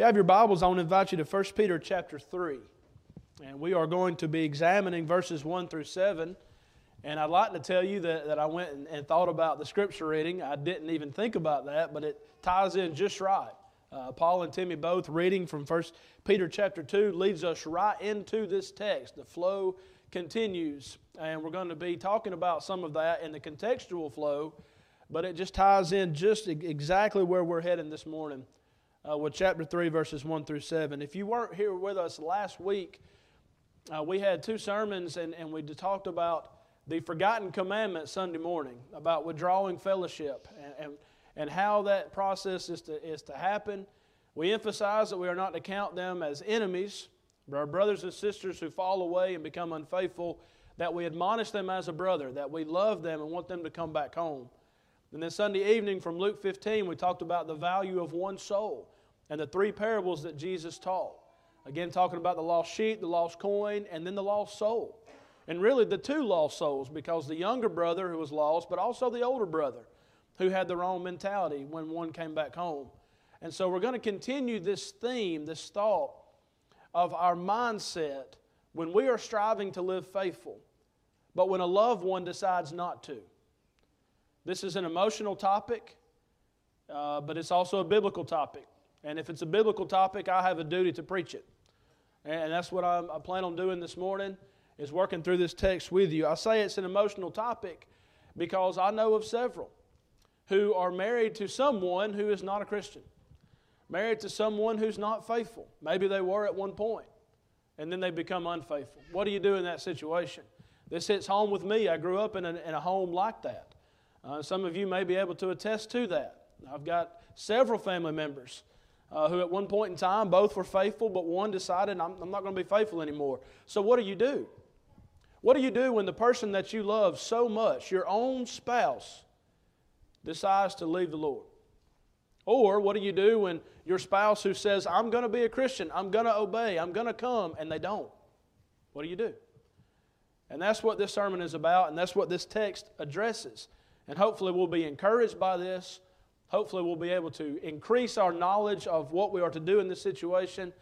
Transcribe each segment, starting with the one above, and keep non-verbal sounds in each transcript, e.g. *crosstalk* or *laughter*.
you have your Bibles, I want to invite you to 1 Peter chapter 3. And we are going to be examining verses 1 through 7. And I'd like to tell you that, that I went and, and thought about the scripture reading. I didn't even think about that, but it ties in just right. Uh, Paul and Timmy both reading from 1 Peter chapter 2 leads us right into this text. The flow continues, and we're going to be talking about some of that in the contextual flow, but it just ties in just exactly where we're heading this morning uh, with chapter 3, verses 1 through 7. If you weren't here with us last week, uh, we had two sermons and, and we talked about the forgotten commandment Sunday morning about withdrawing fellowship and, and, and how that process is to, is to happen. We emphasize that we are not to count them as enemies, but our brothers and sisters who fall away and become unfaithful, that we admonish them as a brother, that we love them and want them to come back home. And then Sunday evening from Luke 15, we talked about the value of one soul and the three parables that Jesus taught. Again, talking about the lost sheep, the lost coin, and then the lost soul. And really, the two lost souls, because the younger brother who was lost, but also the older brother who had the wrong mentality when one came back home. And so, we're going to continue this theme, this thought of our mindset when we are striving to live faithful, but when a loved one decides not to. This is an emotional topic, uh, but it's also a biblical topic. And if it's a biblical topic, I have a duty to preach it. And that's what I'm, I plan on doing this morning, is working through this text with you. I say it's an emotional topic because I know of several who are married to someone who is not a Christian, married to someone who's not faithful. Maybe they were at one point, and then they become unfaithful. What do you do in that situation? This hits home with me. I grew up in a, in a home like that. Uh, some of you may be able to attest to that. I've got several family members uh, who, at one point in time, both were faithful, but one decided, I'm, I'm not going to be faithful anymore. So, what do you do? What do you do when the person that you love so much, your own spouse, decides to leave the Lord? Or what do you do when your spouse who says, I'm going to be a Christian, I'm going to obey, I'm going to come, and they don't? What do you do? And that's what this sermon is about, and that's what this text addresses. And hopefully, we'll be encouraged by this. Hopefully, we'll be able to increase our knowledge of what we are to do in this situation.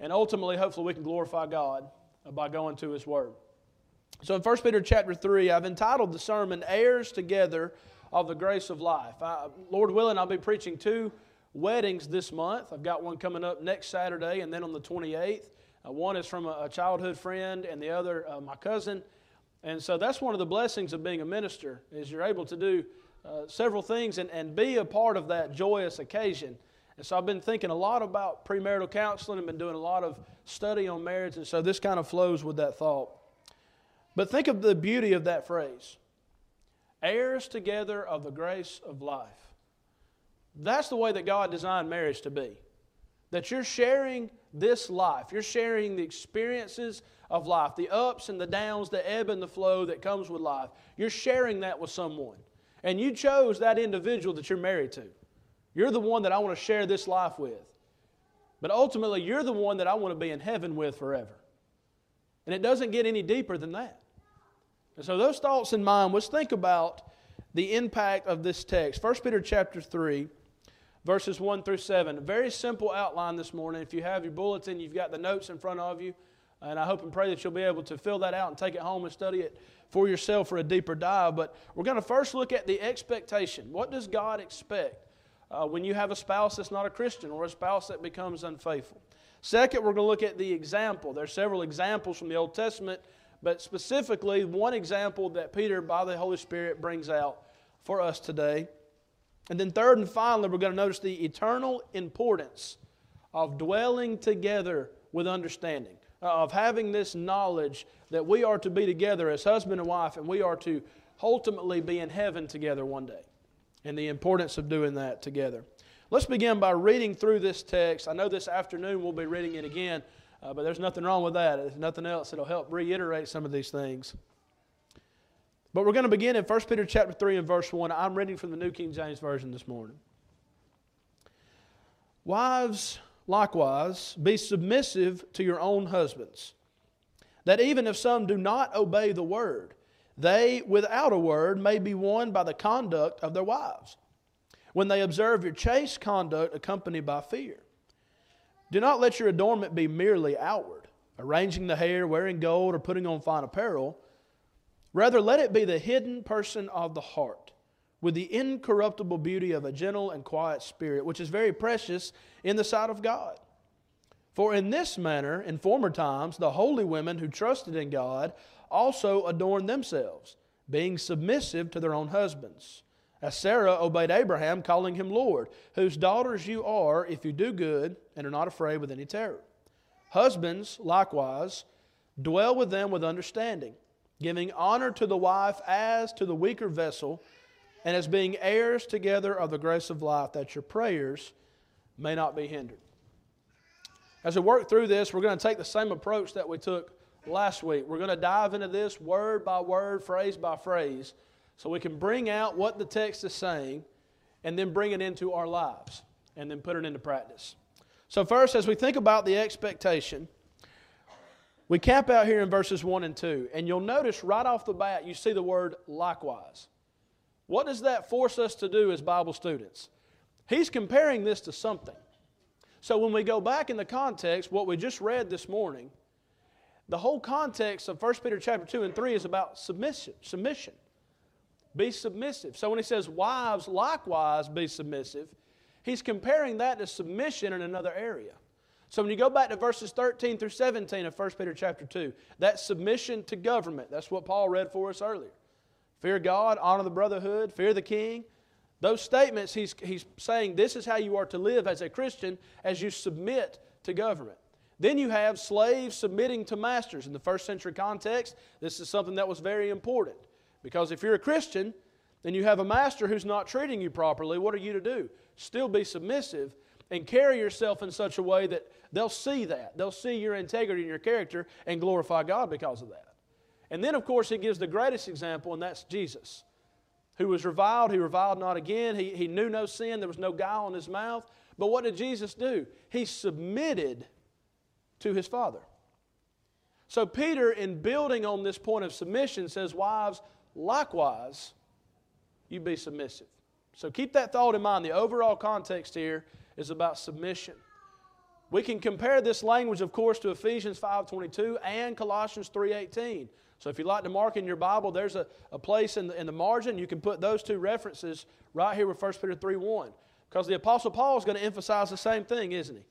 And ultimately, hopefully, we can glorify God by going to His Word. So, in 1 Peter chapter 3, I've entitled the sermon, Heirs Together of the Grace of Life. I, Lord willing, I'll be preaching two weddings this month. I've got one coming up next Saturday and then on the 28th. Uh, one is from a, a, childhood friend, and the other, uh, my cousin. And so that's one of the blessings of being a minister is you're able to do uh, several things and, and be a part of that joyous occasion. And so I've been thinking a lot about premarital counseling and been doing a lot of study on marriage, and so this kind of flows with that thought. But think of the beauty of that phrase heirs together of the grace of life. That's the way that God designed marriage to be. That you're sharing this life, you're sharing the experiences of life, the ups and the downs, the ebb and the flow that comes with life. You're sharing that with someone. And you chose that individual that you're married to. You're the one that I want to share this life with. But ultimately, you're the one that I want to be in heaven with forever. And it doesn't get any deeper than that. And so those thoughts in mind, let's think about the impact of this text. 1 Peter chapter 3, verses 1 through 7. A very simple outline this morning. If you have your bulletin, you've got the notes in front of you. And I hope and pray that you'll be able to fill that out and take it home and study it for yourself for a deeper dive. But we're going to first look at the expectation. What does God expect uh, when you have a spouse that's not a Christian or a spouse that becomes unfaithful? Second, we're going to look at the example. There are several examples from the Old Testament, but specifically one example that Peter, by the Holy Spirit, brings out for us today. And then, third and finally, we're going to notice the eternal importance of dwelling together with understanding. Uh, of having this knowledge that we are to be together as husband and wife and we are to ultimately be in heaven together one day and the importance of doing that together. Let's begin by reading through this text. I know this afternoon we'll be reading it again, uh, but there's nothing wrong with that. There's nothing else that'll help reiterate some of these things. But we're going to begin in 1 Peter chapter 3 and verse 1. I'm reading from the New King James Version this morning. Wives, Likewise, be submissive to your own husbands, that even if some do not obey the word, they, without a word, may be won by the conduct of their wives, when they observe your chaste conduct accompanied by fear. Do not let your adornment be merely outward, arranging the hair, wearing gold, or putting on fine apparel. Rather, let it be the hidden person of the heart, with the incorruptible beauty of a gentle and quiet spirit, which is very precious in the sight of God. For in this manner, in former times, the holy women who trusted in God also adorned themselves, being submissive to their own husbands. As Sarah obeyed Abraham, calling him Lord, whose daughters you are if you do good and are not afraid with any terror. Husbands, likewise, dwell with them with understanding, giving honor to the wife as to the weaker vessel, and as being heirs together of the grace of life, that your prayers may not be hindered. As we work through this, we're going to take the same approach that we took last week. We're going to dive into this word by word, phrase by phrase, so we can bring out what the text is saying and then bring it into our lives and then put it into practice. So, first, as we think about the expectation, we camp out here in verses 1 and 2, and you'll notice right off the bat you see the word likewise. What does that force us to do as Bible students? He's comparing this to something. So when we go back in the context, what we just read this morning, the whole context of 1 Peter chapter 2 and 3 is about submission. submission. Be submissive. So when he says, Wives likewise be submissive, he's comparing that to submission in another area. So when you go back to verses 13 through 17 of 1 Peter chapter 2, that submission to government, that's what Paul read for us earlier. Fear God, honor the brotherhood, fear the king, those statements, he's, he's saying this is how you are to live as a Christian as you submit to government. Then you have slaves submitting to masters. In the first century context, this is something that was very important. Because if you're a Christian and you have a master who's not treating you properly, what are you to do? Still be submissive and carry yourself in such a way that they'll see that. They'll see your integrity and your character and glorify God because of that. And then, of course, he gives the greatest example, and that's Jesus who was reviled, he reviled not again. He, he knew no sin, there was no guile in his mouth. But what did Jesus do? He submitted to his Father. So, Peter, in building on this point of submission, says, Wives, likewise, you be submissive. So, keep that thought in mind. The overall context here is about submission. We can compare this language, of course, to Ephesians 5.22 and Colossians 3.18. So if you'd like to mark in your Bible, there's a, a place in the, in the margin. You can put those two references right here with 1 Peter 3 1. Because the Apostle Paul is going to emphasize the same thing, isn't he?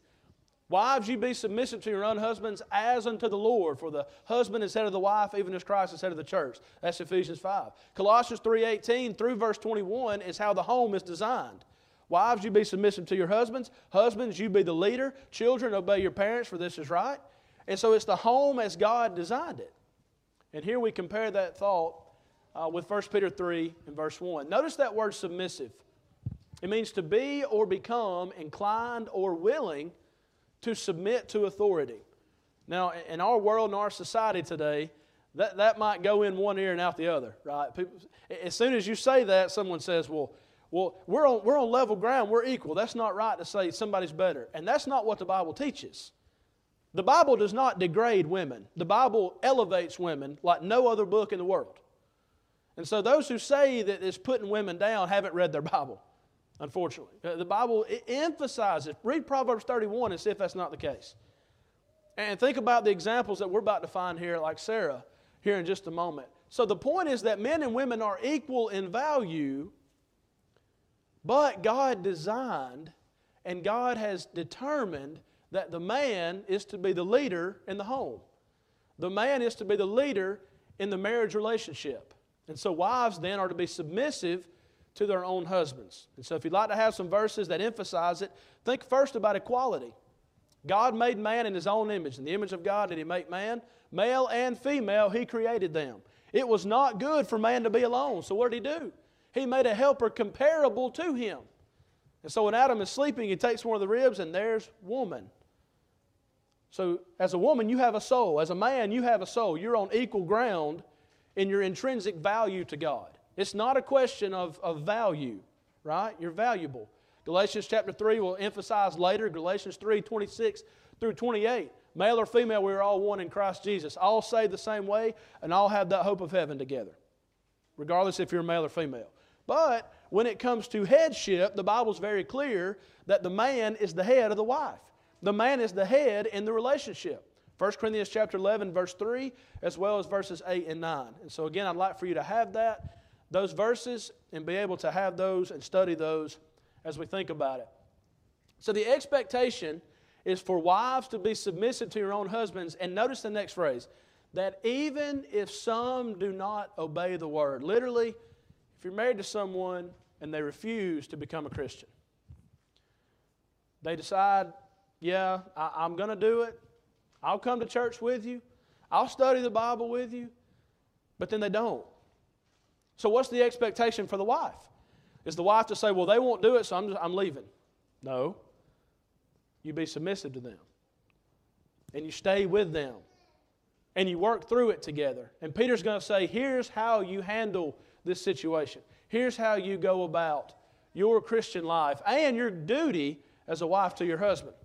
Wives, you be submissive to your own husbands as unto the Lord, for the husband is head of the wife, even as Christ is head of the church. That's Ephesians 5. Colossians 3.18 through verse 21 is how the home is designed. Wives, you be submissive to your husbands. Husbands, you be the leader. Children, obey your parents, for this is right. And so it's the home as God designed it. And here we compare that thought uh, with 1 Peter 3 and verse 1. Notice that word submissive. It means to be or become inclined or willing to submit to authority. Now, in our world, in our society today, that, that might go in one ear and out the other, right? People, as soon as you say that, someone says, well, well we're, on, we're on level ground, we're equal. That's not right to say somebody's better. And that's not what the Bible teaches. The Bible does not degrade women, the Bible elevates women like no other book in the world. And so those who say that it's putting women down haven't read their Bible, unfortunately. Uh, the Bible emphasizes, read Proverbs 31 and see if that's not the case. And think about the examples that we're about to find here, like Sarah, here in just a moment. So the point is that men and women are equal in value, but God designed and God has determined that the man is to be the leader in the home. The man is to be the leader in the marriage relationship. And so wives then are to be submissive to their own husbands. And so if you'd like to have some verses that emphasize it, think first about equality. God made man in his own image. In the image of God did he make man. Male and female, he created them. It was not good for man to be alone. So what did he do? He made a helper comparable to him. And so when Adam is sleeping, he takes one of the ribs, and there's woman. So, as a woman, you have a soul. As a man, you have a soul. You're on equal ground in your intrinsic value to God. It's not a question of, of value, right? You're valuable. Galatians chapter 3 will emphasize later, Galatians 3 26 through 28. Male or female, we are all one in Christ Jesus. All saved the same way, and all have that hope of heaven together, regardless if you're male or female. But when it comes to headship, the Bible's very clear that the man is the head of the wife. The man is the head in the relationship. 1 Corinthians chapter 11, verse 3, as well as verses 8 and 9. And so, again, I'd like for you to have that, those verses, and be able to have those and study those as we think about it. So, the expectation is for wives to be submissive to your own husbands. And notice the next phrase that even if some do not obey the word. Literally, if you're married to someone and they refuse to become a Christian, they decide, yeah, I, am going to do it. I'll come to church with you. I'll study the Bible with you. But then they don't. So, what's the expectation for the wife? Is the wife to say, well, they won't do it, so I'm, just, I'm leaving? No. You be submissive to them. And you stay with them. And you work through it together. And Peter's going to say, here's how you handle this situation. Here's how you go about your Christian life and your duty as a wife to your husband.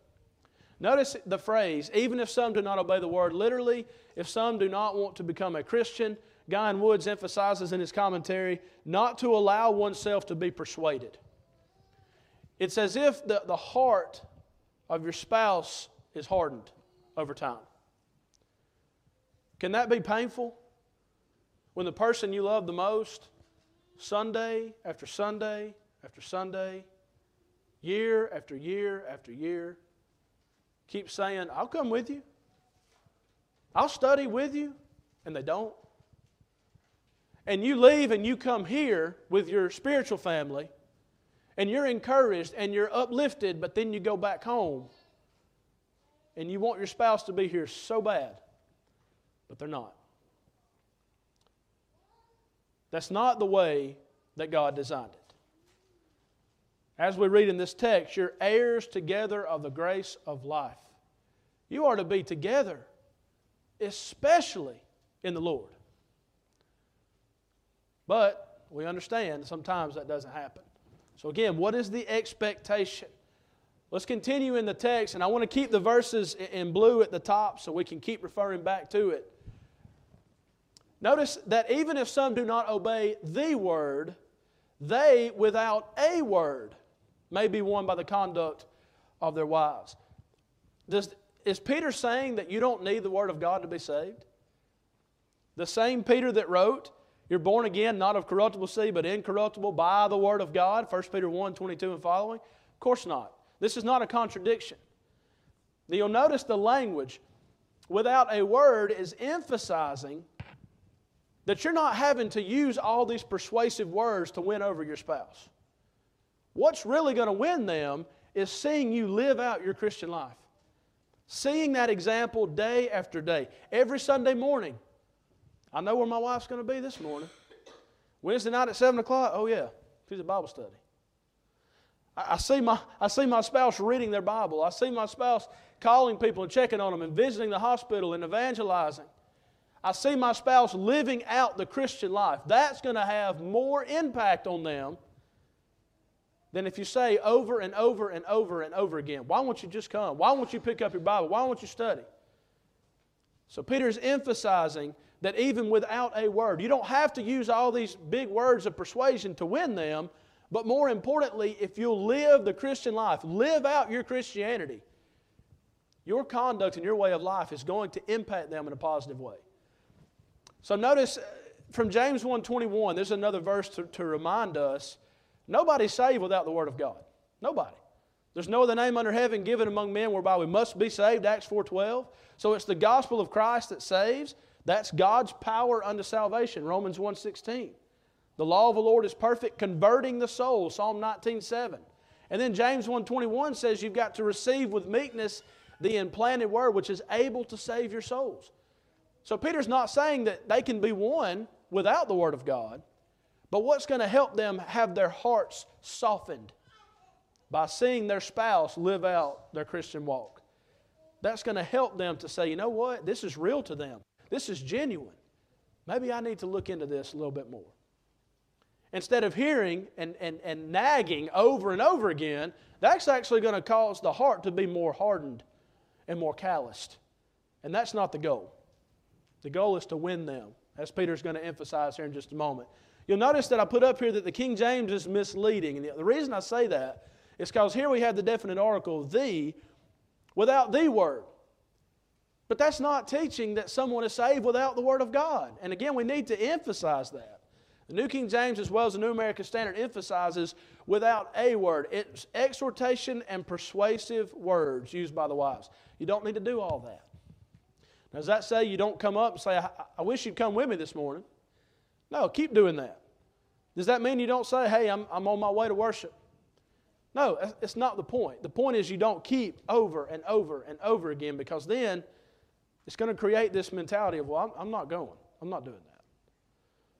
Notice the phrase, even if some do not obey the word. Literally, if some do not want to become a Christian, Guy Woods emphasizes in his commentary not to allow oneself to be persuaded. It's as if the, the heart of your spouse is hardened over time. Can that be painful? When the person you love the most, Sunday after Sunday after Sunday, year after year after year, keep saying, I'll come with you. I'll study with you. And they don't. And you leave and you come here with your spiritual family and you're encouraged and you're uplifted, but then you go back home and you want your spouse to be here so bad, but they're not. That's not the way that God designed it. As we read in this text, you're heirs together of the grace of life. You are to be together, especially in the Lord. But we understand sometimes that doesn't happen. So, again, what is the expectation? Let's continue in the text, and I want to keep the verses in blue at the top so we can keep referring back to it. Notice that even if some do not obey the word, they, without a word, may be won by the conduct of their wives. Does, is Peter saying that you don't need the Word of God to be saved? The same Peter that wrote, You're born again, not of corruptible seed, but incorruptible by the Word of God, 1 Peter 1 22 and following? Of course not. This is not a contradiction. Now you'll notice the language without a word is emphasizing that you're not having to use all these persuasive words to win over your spouse. What's really going to win them is seeing you live out your Christian life. Seeing that example day after day. Every Sunday morning. I know where my wife's going to be this morning. Wednesday night at 7 o'clock, oh yeah, she's at Bible study. I, I, see my, I see my spouse reading their Bible. I see my spouse calling people and checking on them and visiting the hospital and evangelizing. I see my spouse living out the Christian life. That's going to have more impact on them than if you say over and over and over and over again, Why won't you just come? Why won't you pick up your Bible? Why won't you study? So Peter's emphasizing that even without a word, you don't have to use all these big words of persuasion to win them, but more importantly, if you'll live the Christian life, live out your Christianity, your conduct and your way of life is going to impact them in a positive way. So notice uh, from James 1:21, there's another verse to, to remind us Nobody's saved without the Word of God. Nobody. There's no other name under heaven given among men whereby we must be saved, Acts 4.12. So it's the gospel of Christ that saves. That's God's power unto salvation, Romans 1.16. The law of the Lord is perfect, converting the soul, Psalm 19.7. And then James 1.21 says you've got to receive with meekness the implanted word which is able to save your souls. So Peter's not saying that they can be won without the Word of God. But what's going to help them have their hearts softened? By seeing their spouse live out their Christian walk. That's going to help them to say, you know what? This is real to them. This is genuine. Maybe I need to look into this a little bit more. Instead of hearing and, and, and nagging over and over again, that's actually going to cause the heart to be more hardened and more calloused. And that's not the goal. The goal is to win them, as Peter's going to emphasize here in just a moment. You'll notice that I put up here that the King James is misleading. And the reason I say that is because here we have the definite article, the, without the Word. But that's not teaching that someone is saved without the Word of God. And again, we need to emphasize that. The New King James, as well as the New American Standard, emphasizes without a word. It's exhortation and persuasive words used by the wives. You don't need to do all that. Now, does that say you don't come up and say, I, I wish you'd come with me this morning? No, keep doing that. Does that mean you don't say, hey, I'm, I'm on my way to worship? No, it's not the point. The point is you don't keep over and over and over again because then it's going to create this mentality of, well, I'm, I'm not going. I'm not doing that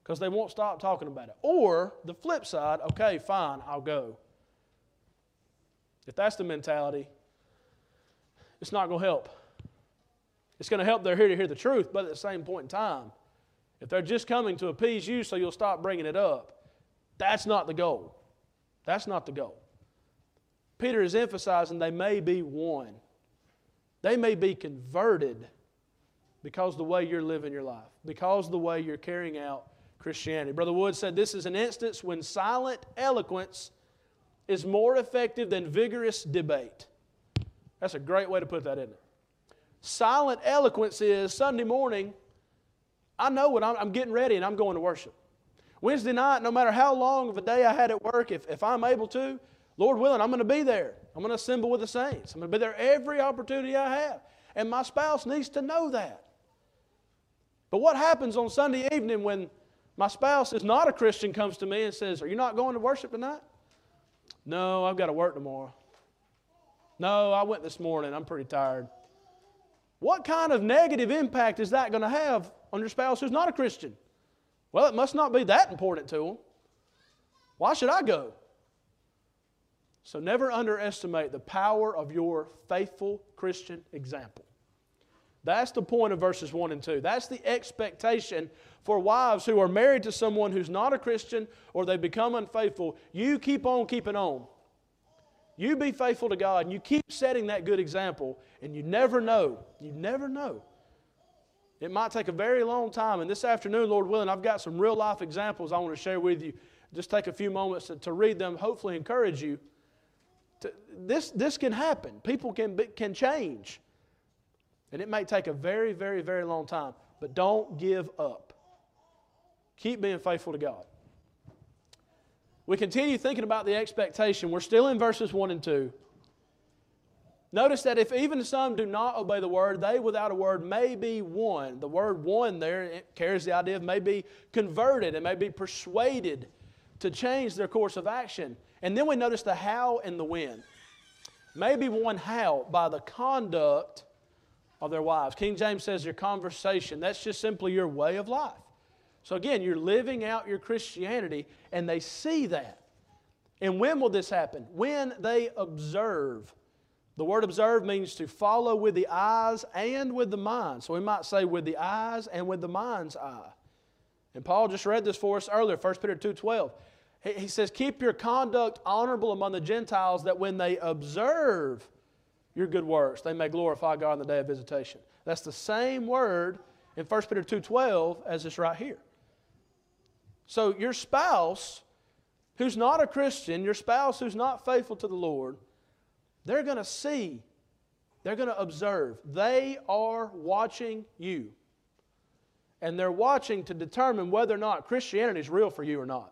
because they won't stop talking about it. Or the flip side, okay, fine, I'll go. If that's the mentality, it's not going to help. It's going to help they're here to hear the truth, but at the same point in time, if they're just coming to appease you so you'll stop bringing it up, that's not the goal. That's not the goal. Peter is emphasizing they may be won. They may be converted because the way you're living your life, because the way you're carrying out Christianity. Brother Wood said this is an instance when silent eloquence is more effective than vigorous debate. That's a great way to put that, isn't it? Silent eloquence is Sunday morning, I know what I'm, I'm getting ready and I'm going to worship. Wednesday night, no matter how long of a day I had at work, if, if I'm able to, Lord willing, I'm going to be there. I'm going to assemble with the saints. I'm going to be there every opportunity I have. And my spouse needs to know that. But what happens on Sunday evening when my spouse is not a Christian, comes to me and says, Are you not going to worship tonight? No, I've got to work tomorrow. No, I went this morning. I'm pretty tired. What kind of negative impact is that going to have on your spouse who's not a Christian? Well, it must not be that important to them. Why should I go? So never underestimate the power of your faithful Christian example. That's the point of verses 1 and 2. That's the expectation for wives who are married to someone who's not a Christian or they become unfaithful. You keep on keeping on. You be faithful to God and you keep setting that good example, and you never know. You never know. It might take a very long time. And this afternoon, Lord willing, I've got some real life examples I want to share with you. Just take a few moments to, to read them, hopefully, encourage you. To, this, this can happen. People can, can change. And it may take a very, very, very long time, but don't give up. Keep being faithful to God. We continue thinking about the expectation. We're still in verses 1 and 2. Notice that if even some do not obey the word, they without a word may be won. The word won there carries the idea of may be converted and may be persuaded to change their course of action. And then we notice the how and the when. Maybe won how by the conduct of their wives. King James says your conversation. That's just simply your way of life. So again, you're living out your Christianity, and they see that. And when will this happen? When they observe. The word observe means to follow with the eyes and with the mind. So we might say with the eyes and with the mind's eye. And Paul just read this for us earlier, 1 Peter 2.12. He says, Keep your conduct honorable among the Gentiles, that when they observe your good works, they may glorify God in the day of visitation. That's the same word in 1 Peter 2.12 as this right here. So your spouse who's not a Christian, your spouse who's not faithful to the Lord, they're going to see, they're going to observe. They are watching you. And they're watching to determine whether or not Christianity is real for you or not.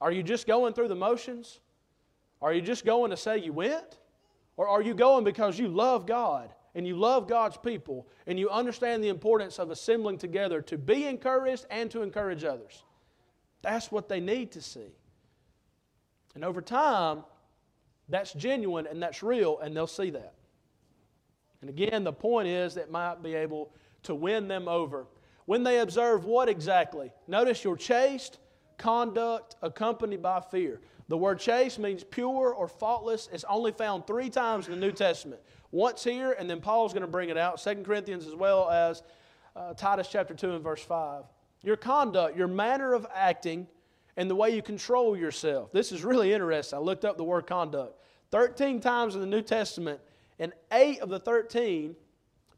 Are you just going through the motions? Are you just going to say you went? Or are you going because you love God and you love God's people and you understand the importance of assembling together to be encouraged and to encourage others? That's what they need to see. And over time, that's genuine and that's real, and they'll see that. And again, the point is that might be able to win them over. When they observe what exactly? Notice your chaste conduct accompanied by fear. The word chaste means pure or faultless. It's only found three times in the New Testament. Once here, and then Paul's going to bring it out, 2 Corinthians as well as uh, Titus chapter 2 and verse 5. Your conduct, your manner of acting, and the way you control yourself. This is really interesting. I looked up the word conduct. 13 times in the New Testament, and eight of the 13,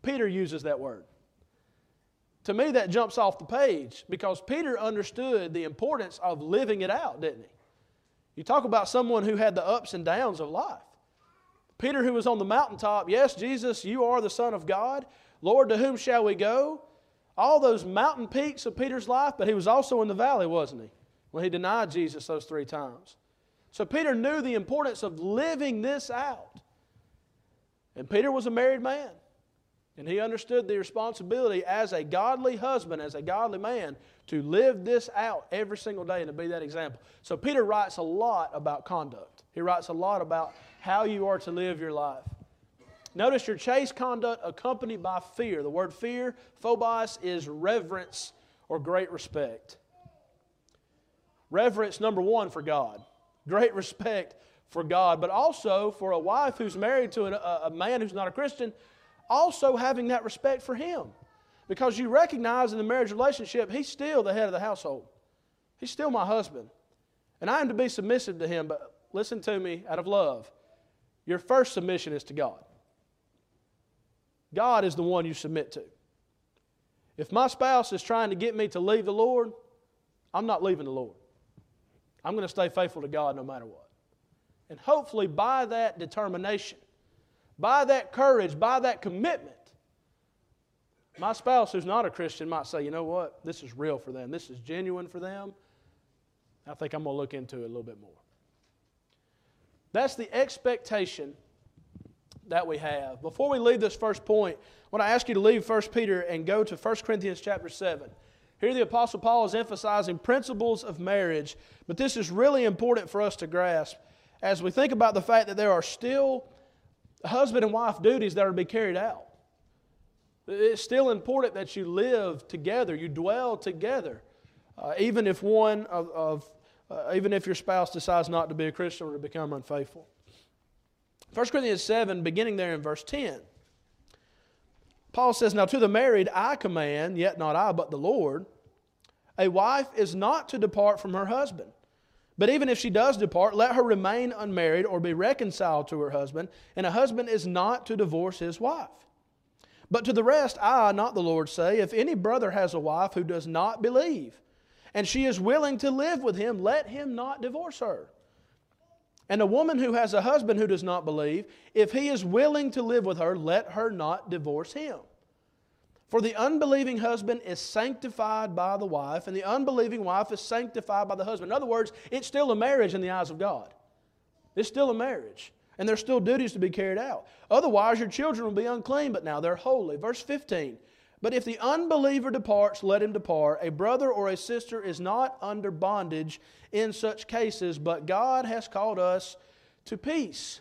Peter uses that word. To me, that jumps off the page because Peter understood the importance of living it out, didn't he? You talk about someone who had the ups and downs of life. Peter, who was on the mountaintop, yes, Jesus, you are the Son of God. Lord, to whom shall we go? All those mountain peaks of Peter's life, but he was also in the valley, wasn't he? When he denied Jesus those three times. So Peter knew the importance of living this out. And Peter was a married man. And he understood the responsibility as a godly husband, as a godly man, to live this out every single day and to be that example. So Peter writes a lot about conduct. He writes a lot about how you are to live your life. Notice your chaste conduct accompanied by fear. The word fear, phobos, is reverence or great respect. Reverence, number one, for God. Great respect for God, but also for a wife who's married to a, a man who's not a Christian, also having that respect for him. Because you recognize in the marriage relationship, he's still the head of the household. He's still my husband. And I am to be submissive to him, but listen to me out of love. Your first submission is to God. God is the one you submit to. If my spouse is trying to get me to leave the Lord, I'm not leaving the Lord. I'm going to stay faithful to God no matter what. And hopefully, by that determination, by that courage, by that commitment, my spouse who's not a Christian might say, you know what, this is real for them, this is genuine for them. I think I'm going to look into it a little bit more. That's the expectation that we have. Before we leave this first point, I want to ask you to leave 1 Peter and go to 1 Corinthians chapter 7. Here, the Apostle Paul is emphasizing principles of marriage, but this is really important for us to grasp as we think about the fact that there are still husband and wife duties that are to be carried out. It's still important that you live together, you dwell together, uh, even if one of, of uh, even if your spouse decides not to be a Christian or to become unfaithful. 1 Corinthians 7, beginning there in verse 10. Paul says, Now to the married I command, yet not I, but the Lord, a wife is not to depart from her husband. But even if she does depart, let her remain unmarried or be reconciled to her husband, and a husband is not to divorce his wife. But to the rest, I, not the Lord, say, if any brother has a wife who does not believe, and she is willing to live with him, let him not divorce her. And a woman who has a husband who does not believe, if he is willing to live with her, let her not divorce him. For the unbelieving husband is sanctified by the wife, and the unbelieving wife is sanctified by the husband. In other words, it's still a marriage in the eyes of God. It's still a marriage, and there's still duties to be carried out. Otherwise, your children will be unclean, but now they're holy. Verse 15 But if the unbeliever departs, let him depart. A brother or a sister is not under bondage in such cases, but God has called us to peace.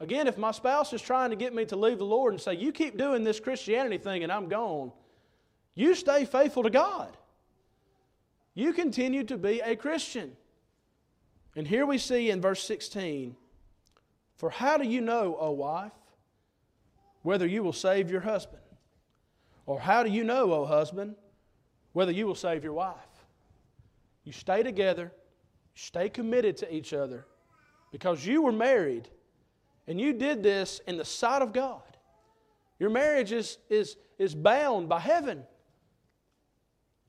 Again, if my spouse is trying to get me to leave the Lord and say, You keep doing this Christianity thing and I'm gone, you stay faithful to God. You continue to be a Christian. And here we see in verse 16 For how do you know, O wife, whether you will save your husband? Or how do you know, O husband, whether you will save your wife? You stay together, stay committed to each other because you were married and you did this in the sight of God. Your marriage is, is, is bound by heaven.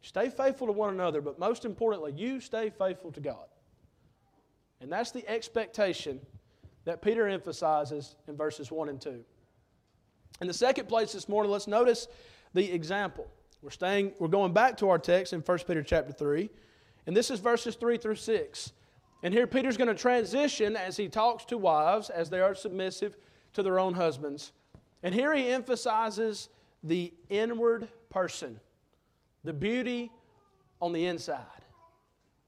Stay faithful to one another, but most importantly, you stay faithful to God. And that's the expectation that Peter emphasizes in verses 1 and 2. In the second place this morning, let's notice the example. We're, staying, we're going back to our text in 1 Peter chapter 3, and this is verses 3 through 6. And here Peter's going to transition as he talks to wives as they are submissive to their own husbands. And here he emphasizes the inward person, the beauty on the inside.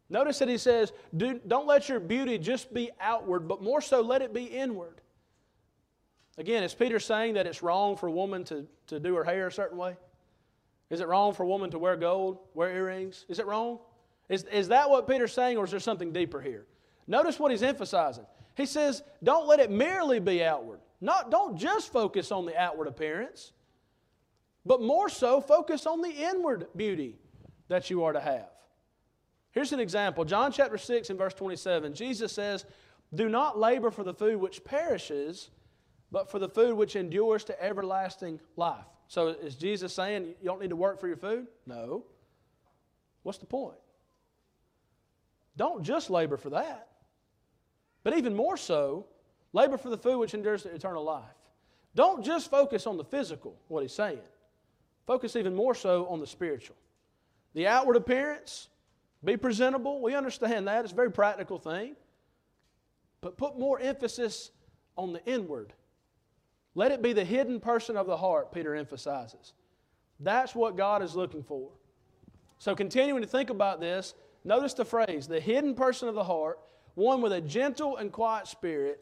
Notice that he says, Do, not let your beauty just be outward, but more so let it be inward. Again, is Peter saying that it's wrong for a woman to, to do her hair a certain way? Is it wrong for a woman to wear gold, wear earrings? Is it wrong? Is, is that what Peter's saying, or is there something deeper here? Notice what he's emphasizing. He says, don't let it merely be outward. Not, don't just focus on the outward appearance, but more so focus on the inward beauty that you are to have. Here's an example John chapter 6 and verse 27. Jesus says, Do not labor for the food which perishes, but for the food which endures to everlasting life. So is Jesus saying you don't need to work for your food? No. What's the point? Don't just labor for that. But even more so, Labor for the food which endures to eternal life. Don't just focus on the physical, what he's saying. Focus even more so on the spiritual. The outward appearance, be presentable. We understand that. It's a very practical thing. But put more emphasis on the inward. Let it be the hidden person of the heart, Peter emphasizes. That's what God is looking for. So, continuing to think about this, notice the phrase the hidden person of the heart, one with a gentle and quiet spirit.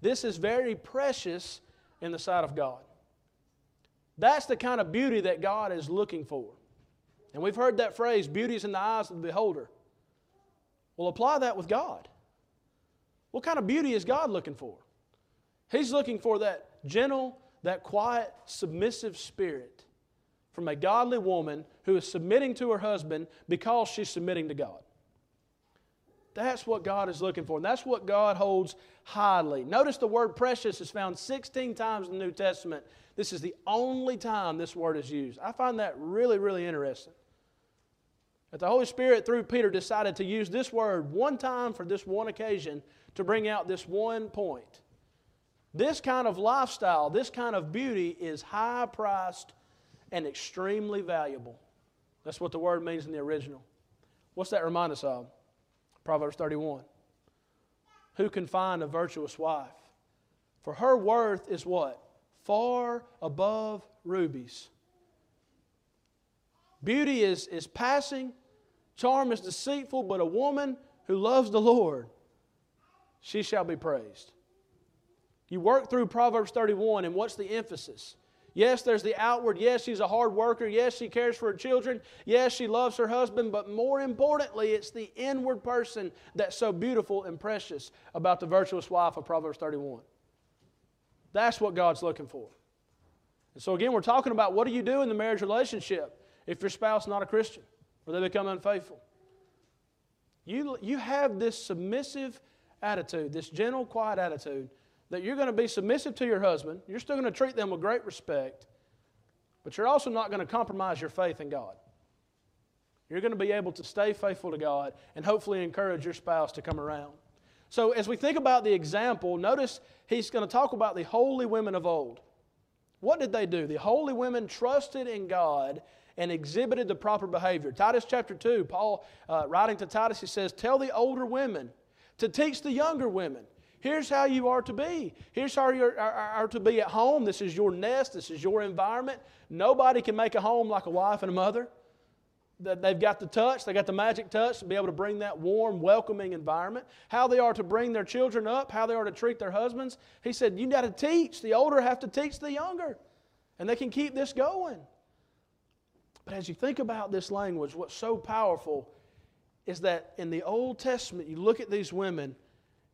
This is very precious in the sight of God. That's the kind of beauty that God is looking for. And we've heard that phrase, beauty is in the eyes of the beholder. Well, apply that with God. What kind of beauty is God looking for? He's looking for that gentle, that quiet, submissive spirit from a godly woman who is submitting to her husband because she's submitting to God. That's what God is looking for, and that's what God holds highly. Notice the word precious is found 16 times in the New Testament. This is the only time this word is used. I find that really, really interesting. That the Holy Spirit, through Peter, decided to use this word one time for this one occasion to bring out this one point. This kind of lifestyle, this kind of beauty is high priced and extremely valuable. That's what the word means in the original. What's that remind us of? Proverbs 31. Who can find a virtuous wife? For her worth is what? Far above rubies. Beauty is, is passing, charm is deceitful, but a woman who loves the Lord, she shall be praised. You work through Proverbs 31, and what's the emphasis? Yes, there's the outward. Yes, she's a hard worker. Yes, she cares for her children. Yes, she loves her husband. But more importantly, it's the inward person that's so beautiful and precious about the virtuous wife of Proverbs 31. That's what God's looking for. And so, again, we're talking about what do you do in the marriage relationship if your spouse is not a Christian or they become unfaithful. You, you have this submissive attitude, this gentle, quiet attitude that you're going to be submissive to your husband. You're still going to treat them with great respect, but you're also not going to compromise your faith in God. You're going to be able to stay faithful to God and hopefully encourage your spouse to come around. So, as we think about the example, notice he's going to talk about the holy women of old. What did they do? The holy women trusted in God and exhibited the proper behavior. Titus chapter 2, Paul uh, writing to Titus, he says, Tell the older women to teach the younger women. Here's how you are to be. Here's how you are, are, are, to be at home. This is your nest. This is your environment. Nobody can make a home like a wife and a mother. They've got the touch, they got the magic touch to be able to bring that warm, welcoming environment. How they are to bring their children up, how they are to treat their husbands. He said, You got to teach. The older have to teach the younger. And they can keep this going. But as you think about this language, what's so powerful is that in the Old Testament, you look at these women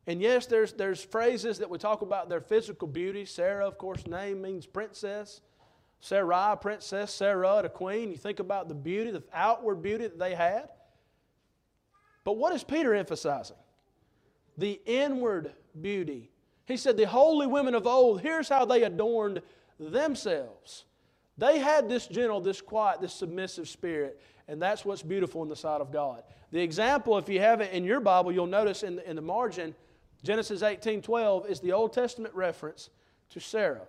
and yes, there's, there's phrases that we talk about their physical beauty. Sarah, of course, name means princess. Sarah, princess. Sarah, the queen. You think about the beauty, the outward beauty that they had. But what is Peter emphasizing? The inward beauty. He said, The holy women of old, here's how they adorned themselves. They had this gentle, this quiet, this submissive spirit, and that's what's beautiful in the sight of God. The example, if you have it in your Bible, you'll notice in the, in the margin, Genesis 18:12 is the Old Testament reference to Sarah.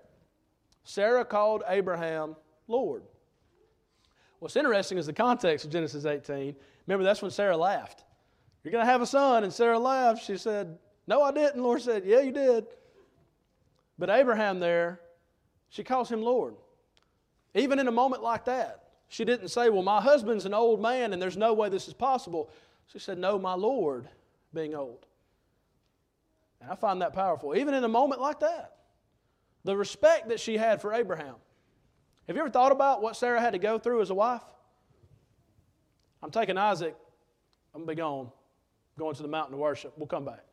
Sarah called Abraham Lord. What's interesting is the context of Genesis 18. Remember, that's when Sarah laughed. You're going to have a son. And Sarah laughed. She said, No, I didn't. Lord said, Yeah, you did. But Abraham there, she calls him Lord. Even in a moment like that, she didn't say, Well, my husband's an old man and there's no way this is possible. She said, No, my Lord, being old. And I find that powerful, even in a moment like that. The respect that she had for Abraham. Have you ever thought about what Sarah had to go through as a wife? I'm taking Isaac. I'm going to be gone, going to the mountain to worship. We'll come back.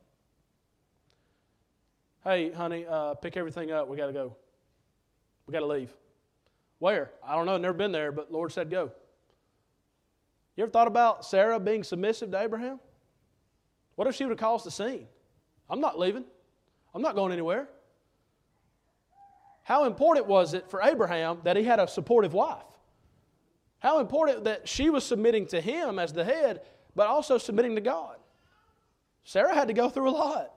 Hey, honey, uh, pick everything up. We got to go. We got to leave. Where? I don't know. Never been there, but Lord said go. You ever thought about Sarah being submissive to Abraham? What if she would have caused a scene? I'm not leaving. I'm not going anywhere. How important was it for Abraham that he had a supportive wife? How important that she was submitting to him as the head, but also submitting to God. Sarah had to go through a lot.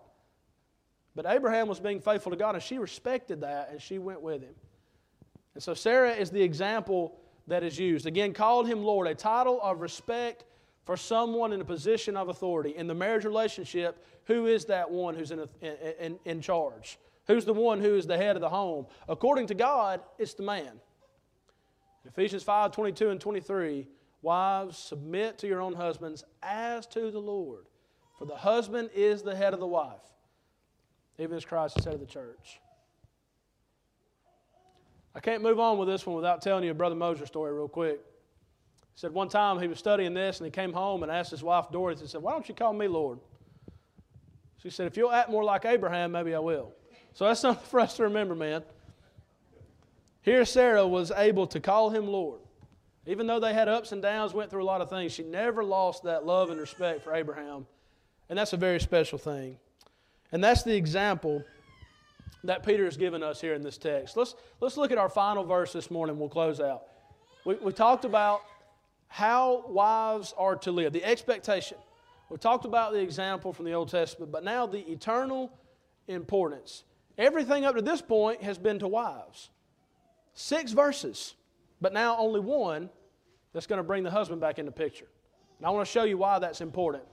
But Abraham was being faithful to God, and she respected that, and she went with him. And so Sarah is the example that is used. Again, called him Lord, a title of respect for someone in a position of authority. In the marriage relationship, who is that one who's in, in, in charge? Who's the one who is the head of the home? According to God, it's the man. Ephesians 5 22 and 23 Wives, submit to your own husbands as to the Lord. For the husband is the head of the wife, even as Christ is head of the church. I can't move on with this one without telling you a Brother Moser story real quick. Said one time he was studying this and he came home and asked his wife Dorothy, he said, Why don't you call me Lord? She said, If you'll act more like Abraham, maybe I will. So that's *laughs* something for us to remember, man. Here, Sarah was able to call him Lord. Even though they had ups and downs, went through a lot of things, she never lost that love and respect for Abraham. And that's a very special thing. And that's the example that Peter has given us here in this text. Let's, let's look at our final verse this morning. We'll close out. We, we talked about how wives are to live, the expectation. We talked about the example from the Old Testament, but now the eternal importance. Everything up to this point has been to wives. Six verses, but now only one that's going to bring the husband back in the picture. And I want to show you why that's important.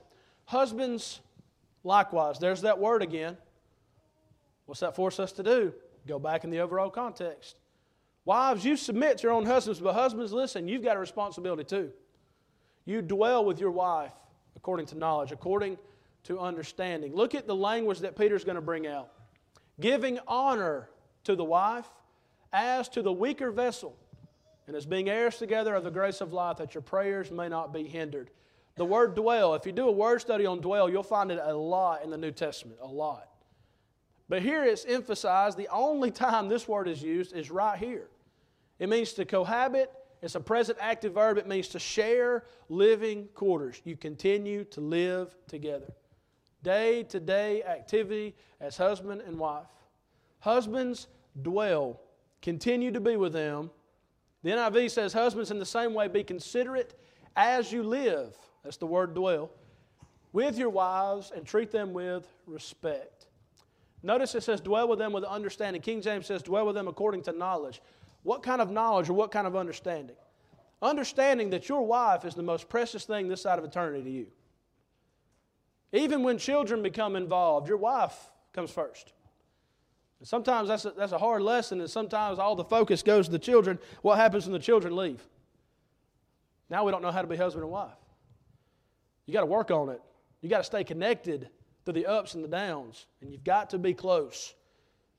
Husbands, likewise, there's that word again. What's that force us to do? Go back in the overall context. Wives, you submit to your own husbands, but husbands, listen, you've got a responsibility too. You dwell with your wife according to knowledge, according to understanding. Look at the language that Peter's going to bring out giving honor to the wife as to the weaker vessel, and as being heirs together of the grace of life, that your prayers may not be hindered. The word dwell, if you do a word study on dwell, you'll find it a lot in the New Testament, a lot. But here it's emphasized the only time this word is used is right here. It means to cohabit, it's a present active verb, it means to share living quarters. You continue to live together. Day to day activity as husband and wife. Husbands dwell, continue to be with them. The NIV says, Husbands, in the same way, be considerate as you live. That's the word dwell. With your wives and treat them with respect. Notice it says, dwell with them with understanding. King James says, dwell with them according to knowledge. What kind of knowledge or what kind of understanding? Understanding that your wife is the most precious thing this side of eternity to you. Even when children become involved, your wife comes first. And sometimes that's a, that's a hard lesson, and sometimes all the focus goes to the children. What happens when the children leave? Now we don't know how to be husband and wife. You got to work on it. You got to stay connected to the ups and the downs, and you've got to be close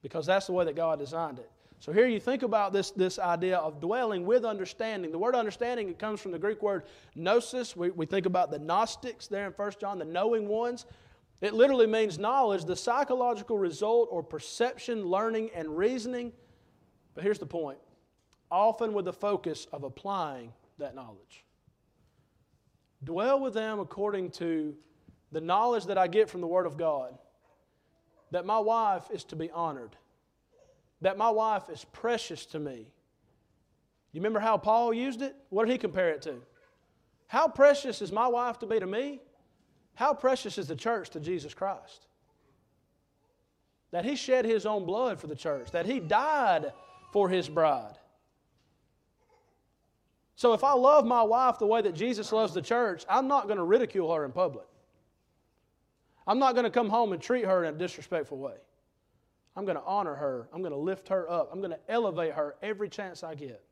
because that's the way that God designed it. So here you think about this, this idea of dwelling with understanding. The word understanding, it comes from the Greek word gnosis. We, we think about the Gnostics there in 1 John, the knowing ones. It literally means knowledge, the psychological result or perception, learning, and reasoning. But here's the point often with the focus of applying that knowledge. Dwell with them according to the knowledge that I get from the Word of God that my wife is to be honored that my wife is precious to me. You remember how Paul used it? What did he compare it to? How precious is my wife to be to me? How precious is the church to Jesus Christ? That he shed his own blood for the church, that he died for his bride. So if I love my wife the way that Jesus loves the church, I'm not going to ridicule her in public. I'm not going to come home and treat her in a disrespectful way. I'm going to honor her. I'm going to lift her up. I'm going to elevate her every chance I get.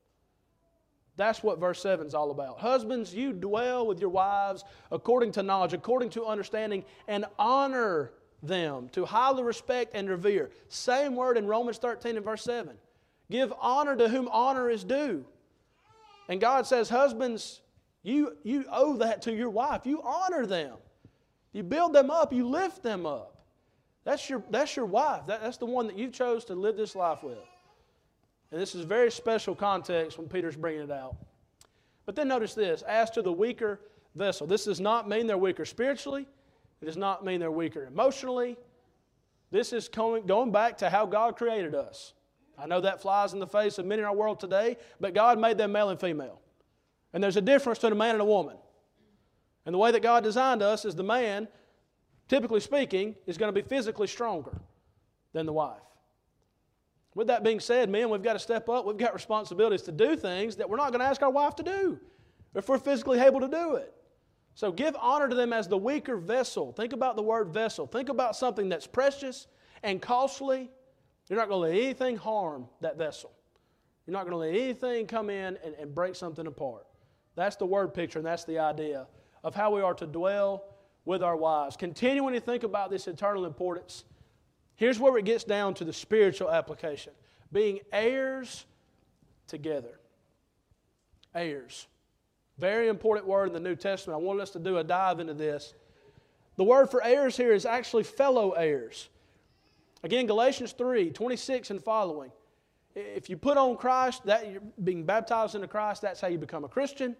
That's what verse 7 is all about. Husbands, you dwell with your wives according to knowledge, according to understanding, and honor them, to highly respect and revere. Same word in Romans 13 and verse 7. Give honor to whom honor is due. And God says, Husbands, you, you owe that to your wife. You honor them. You build them up, you lift them up. That's your, that's your wife. That, that's the one that you chose to live this life with. And this is very special context when Peter's bringing it out. But then notice this as to the weaker vessel, this does not mean they're weaker spiritually, it does not mean they're weaker emotionally. This is going, going back to how God created us. I know that flies in the face of many in our world today, but God made them male and female. And there's a difference between a man and a woman. And the way that God designed us is the man typically speaking, is going to be physically stronger. than the wife. With that being said, men, we've got to step up. We've got responsibilities to do things that we're not going to ask our wife to do if we're physically able to do it. So give honor to them as the weaker vessel. Think about the word vessel. Think about something that's precious and costly. You're not going to let anything harm that vessel. You're not going to let anything come in and, and break something apart. That's the word picture, and that's the idea of how we are to dwell with our wives. Continuing to think about this eternal importance, here's where it gets down to the spiritual application being heirs together. Heirs. Very important word in the New Testament. I want us to do a dive into this. The word for heirs here is actually fellow heirs. Again, Galatians 3 26 and following. If you put on Christ, that you're being baptized into Christ, that's how you become a Christian.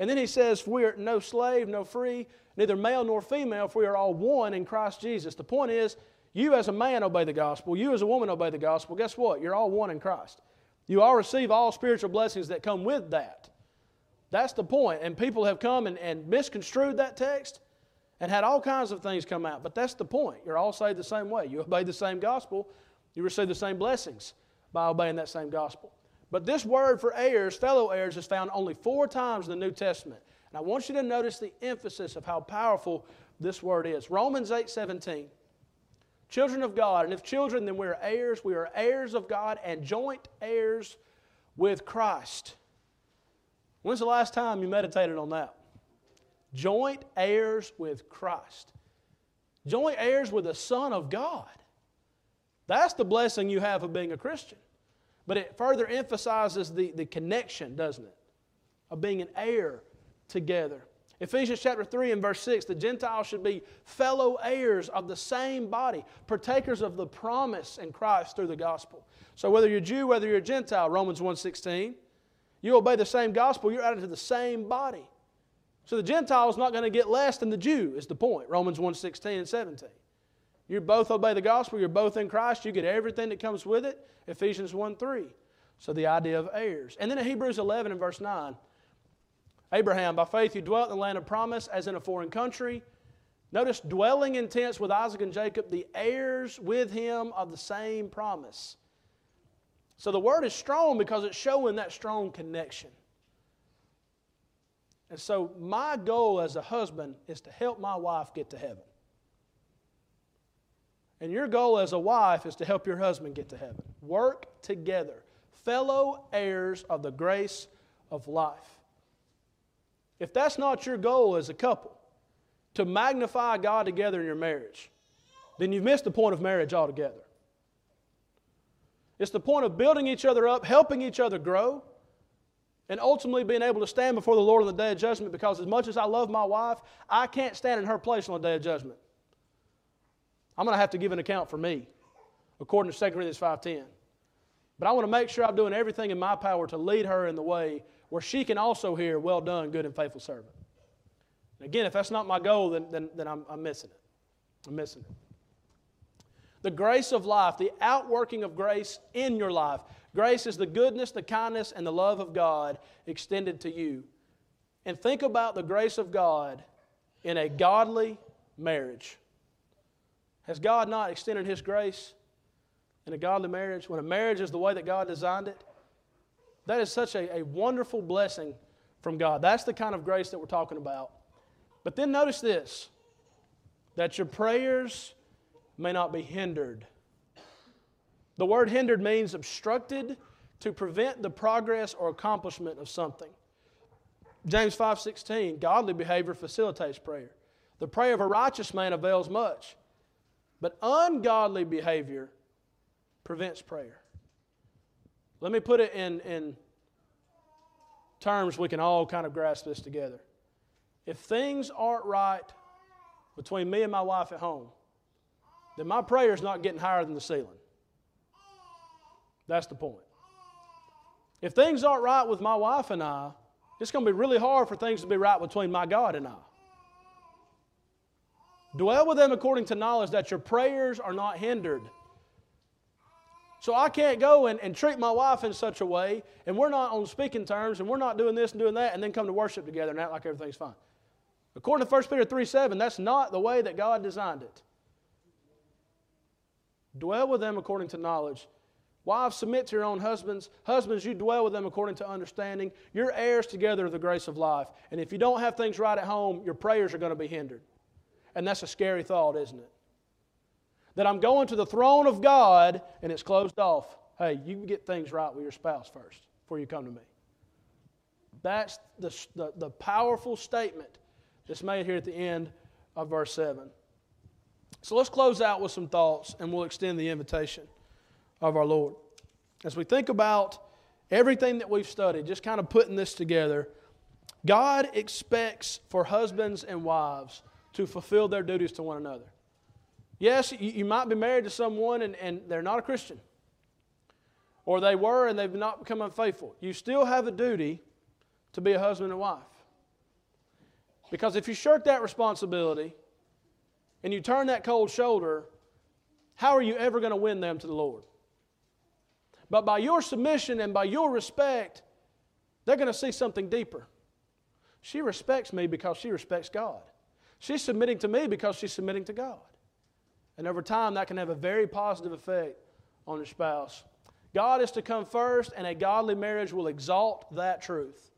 And then he says, We are no slave, no free, neither male nor female, for we are all one in Christ Jesus. The point is, you as a man obey the gospel, you as a woman obey the gospel. Guess what? You're all one in Christ. You all receive all spiritual blessings that come with that. That's the point. And people have come and, and misconstrued that text and had all kinds of things come out. But that's the point. You're all saved the same way. You obey the same gospel, you receive the same blessings by obeying that same gospel. But this word for heirs, fellow heirs, is found only four times in the New Testament. And I want you to notice the emphasis of how powerful this word is. Romans 8 17. Children of God, and if children, then we are heirs. We are heirs of God and joint heirs with Christ. When's the last time you meditated on that? Joint heirs with Christ. Joint heirs with the Son of God. That's the blessing you have of being a Christian. But it further emphasizes the, the connection, doesn't it? Of being an heir together. Ephesians chapter 3 and verse 6 the Gentiles should be fellow heirs of the same body, partakers of the promise in Christ through the gospel. So whether you're Jew, whether you're Gentile, Romans 1:16, you obey the same gospel, you're added to the same body. So the Gentile is not going to get less than the Jew, is the point. Romans 1:16 and 17. You both obey the gospel, you're both in Christ, you get everything that comes with it. Ephesians 1 3. So the idea of heirs. And then in Hebrews 11 and verse 9, Abraham, by faith, you dwelt in the land of promise as in a foreign country. Notice dwelling in tents with Isaac and Jacob, the heirs with him of the same promise. So the word is strong because it's showing that strong connection. And so my goal as a husband is to help my wife get to heaven. And your goal as a wife is to help your husband get to heaven. Work together, fellow heirs of the grace of life. If that's not your goal as a couple, to magnify God together in your marriage, then you've missed the point of marriage altogether. It's the point of building each other up, helping each other grow, and ultimately being able to stand before the Lord on the day of judgment because as much as I love my wife, I can't stand in her place on the day of judgment. I'm going to have to give an account for me, according to 2 Corinthians 5.10. But I want to make sure I'm doing everything in my power to lead her in the way where she can also hear, well done, good and faithful servant. And again, if that's not my goal, then, then, then I'm, I'm missing it. I'm missing it. The grace of life, the outworking of grace in your life. Grace is the goodness, the kindness, and the love of God extended to you. And think about the grace of God in a godly marriage. Has God not extended His grace in a godly marriage? When a marriage is the way that God designed it, that is such a, a wonderful blessing from God. That's the kind of grace that we're talking about. But then notice this that your prayers may not be hindered. The word hindered means obstructed to prevent the progress or accomplishment of something. James 5:16, godly behavior facilitates prayer. The prayer of a righteous man avails much. But ungodly behavior prevents prayer. Let me put it in, in terms we can all kind of grasp this together. If things aren't right between me and my wife at home, then my prayer is not getting higher than the ceiling. That's the point. If things aren't right with my wife and I, it's going to be really hard for things to be right between my God and I. Dwell with them according to knowledge that your prayers are not hindered. So I can't go and, and treat my wife in such a way, and we're not on speaking terms, and we're not doing this and doing that, and then come to worship together and act like everything's fine. According to 1 Peter 3 7, that's not the way that God designed it. Dwell with them according to knowledge. Wives, submit to your own husbands. Husbands, you dwell with them according to understanding. You're heirs together of the grace of life. And if you don't have things right at home, your prayers are going to be hindered. And that's a scary thought, isn't it? That I'm going to the throne of God and it's closed off. Hey, you can get things right with your spouse first before you come to me. That's the, the, the powerful statement that's made here at the end of verse 7. So let's close out with some thoughts and we'll extend the invitation of our Lord. As we think about everything that we've studied, just kind of putting this together, God expects for husbands and wives to fulfill their duties to one another. Yes, you, might be married to someone and, and they're not a Christian, or they were and they've not become unfaithful. You still have a duty to be a husband and wife. Because if you shirk that responsibility and you turn that cold shoulder, how are you ever going to win them to the Lord? But by your submission and by your respect, they're going to see something deeper. She respects me because she respects God. She's submitting to me because she's submitting to God. And over time, that can have a very positive effect on your spouse. God is to come first, and a godly marriage will exalt that truth.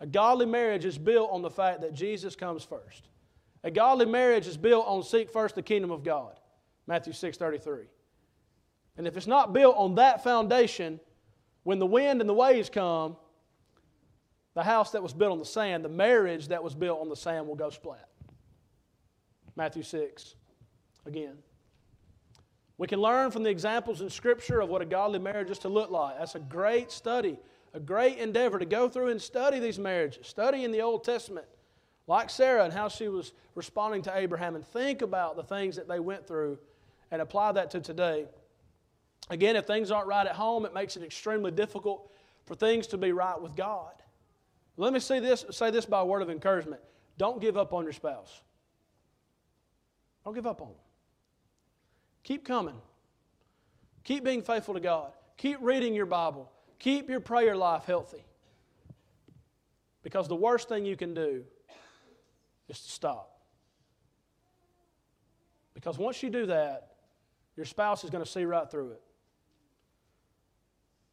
A godly marriage is built on the fact that Jesus comes first. A godly marriage is built on seek first the kingdom of God. Matthew 6:33. And if it's not built on that foundation, when the wind and the waves come, the house that was built on the sand, the marriage that was built on the sand will go splat. Matthew 6, again. We can learn from the examples in Scripture of what a godly marriage is to look like. That's a great study, a great endeavor to go through and study these marriages, study in the Old Testament, like Sarah and how she was responding to Abraham, and think about the things that they went through and apply that to today. Again, if things aren't right at home, it makes it extremely difficult for things to be right with God. Let me say this, say this by word of encouragement. Don't give up on your spouse. Don't give up on them. Keep coming. Keep being faithful to God. Keep reading your Bible. Keep your prayer life healthy. Because the worst thing you can do is to stop. Because once you do that, your spouse is going to see right through it.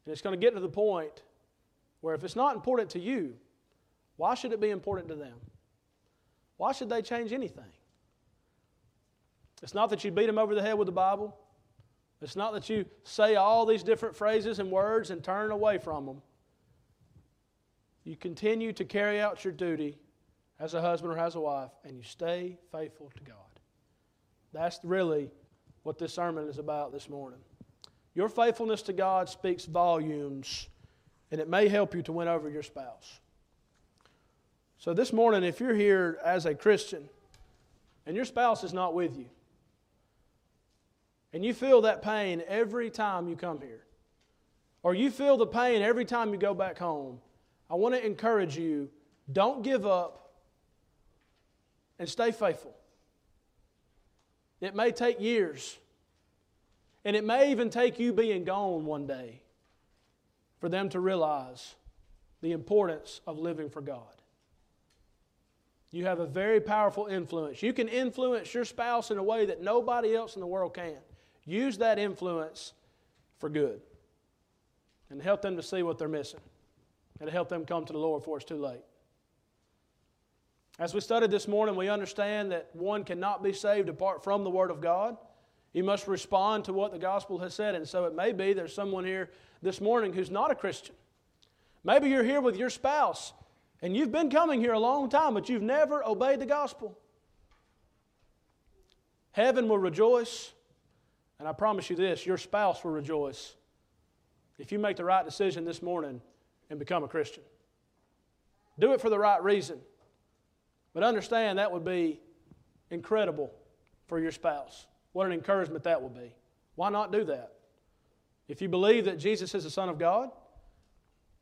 And it's going to get to the point where if it's not important to you, why should it be important to them? Why should they change anything? It's not that you beat them over the head with the Bible. It's not that you say all these different phrases and words and turn away from them. You continue to carry out your duty as a husband or as a wife, and you stay faithful to God. That's really what this sermon is about this morning. Your faithfulness to God speaks volumes, and it may help you to win over your spouse. So, this morning, if you're here as a Christian and your spouse is not with you, and you feel that pain every time you come here, or you feel the pain every time you go back home, I want to encourage you don't give up and stay faithful. It may take years. And it may even take you being gone one day for them to realize the importance of living for God. You have a very powerful influence. You can influence your spouse in a way that nobody else in the world can. Use that influence for good and help them to see what they're missing and help them come to the Lord before it's too late. As we studied this morning, we understand that one cannot be saved apart from the Word of God. You must respond to what the gospel has said. And so it may be there's someone here this morning who's not a Christian. Maybe you're here with your spouse and you've been coming here a long time, but you've never obeyed the gospel. Heaven will rejoice, and I promise you this your spouse will rejoice if you make the right decision this morning and become a Christian. Do it for the right reason. But understand that would be incredible for your spouse. What an encouragement that will be. Why not do that? If you believe that Jesus is the Son of God,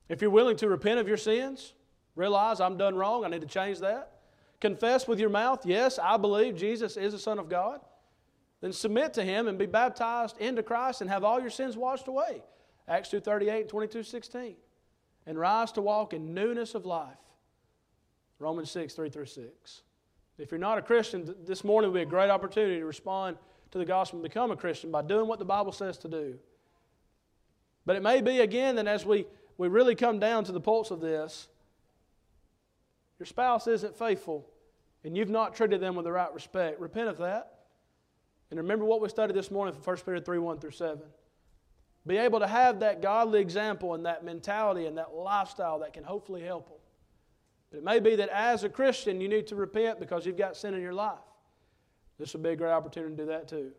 if you're willing to repent of your sins, realize I'm done wrong, I need to change that. Confess with your mouth, yes, I believe Jesus is the Son of God. Then submit to Him and be baptized into Christ and have all your sins washed away. Acts 2.38 and 22.16. And rise to walk in newness of life. Romans 6, 3 through 6. If you're not a Christian, this morning will be a great opportunity to respond to the gospel and become a Christian by doing what the Bible says to do. But it may be again that as we, we really come down to the pulse of this, your spouse isn't faithful and you've not treated them with the right respect. Repent of that. And remember what we studied this morning from 1 Peter 3 1 through 7. Be able to have that godly example and that mentality and that lifestyle that can hopefully help them. But it may be that as a Christian, you need to repent because you've got sin in your life. This would be a great opportunity to do that too.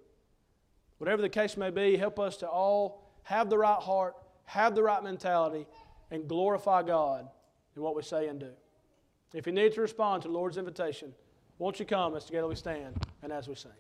Whatever the case may be, help us to all have the right heart, have the right mentality, and glorify God in what we say and do. If you need to respond to the Lord's invitation, won't you come as together we stand and as we sing?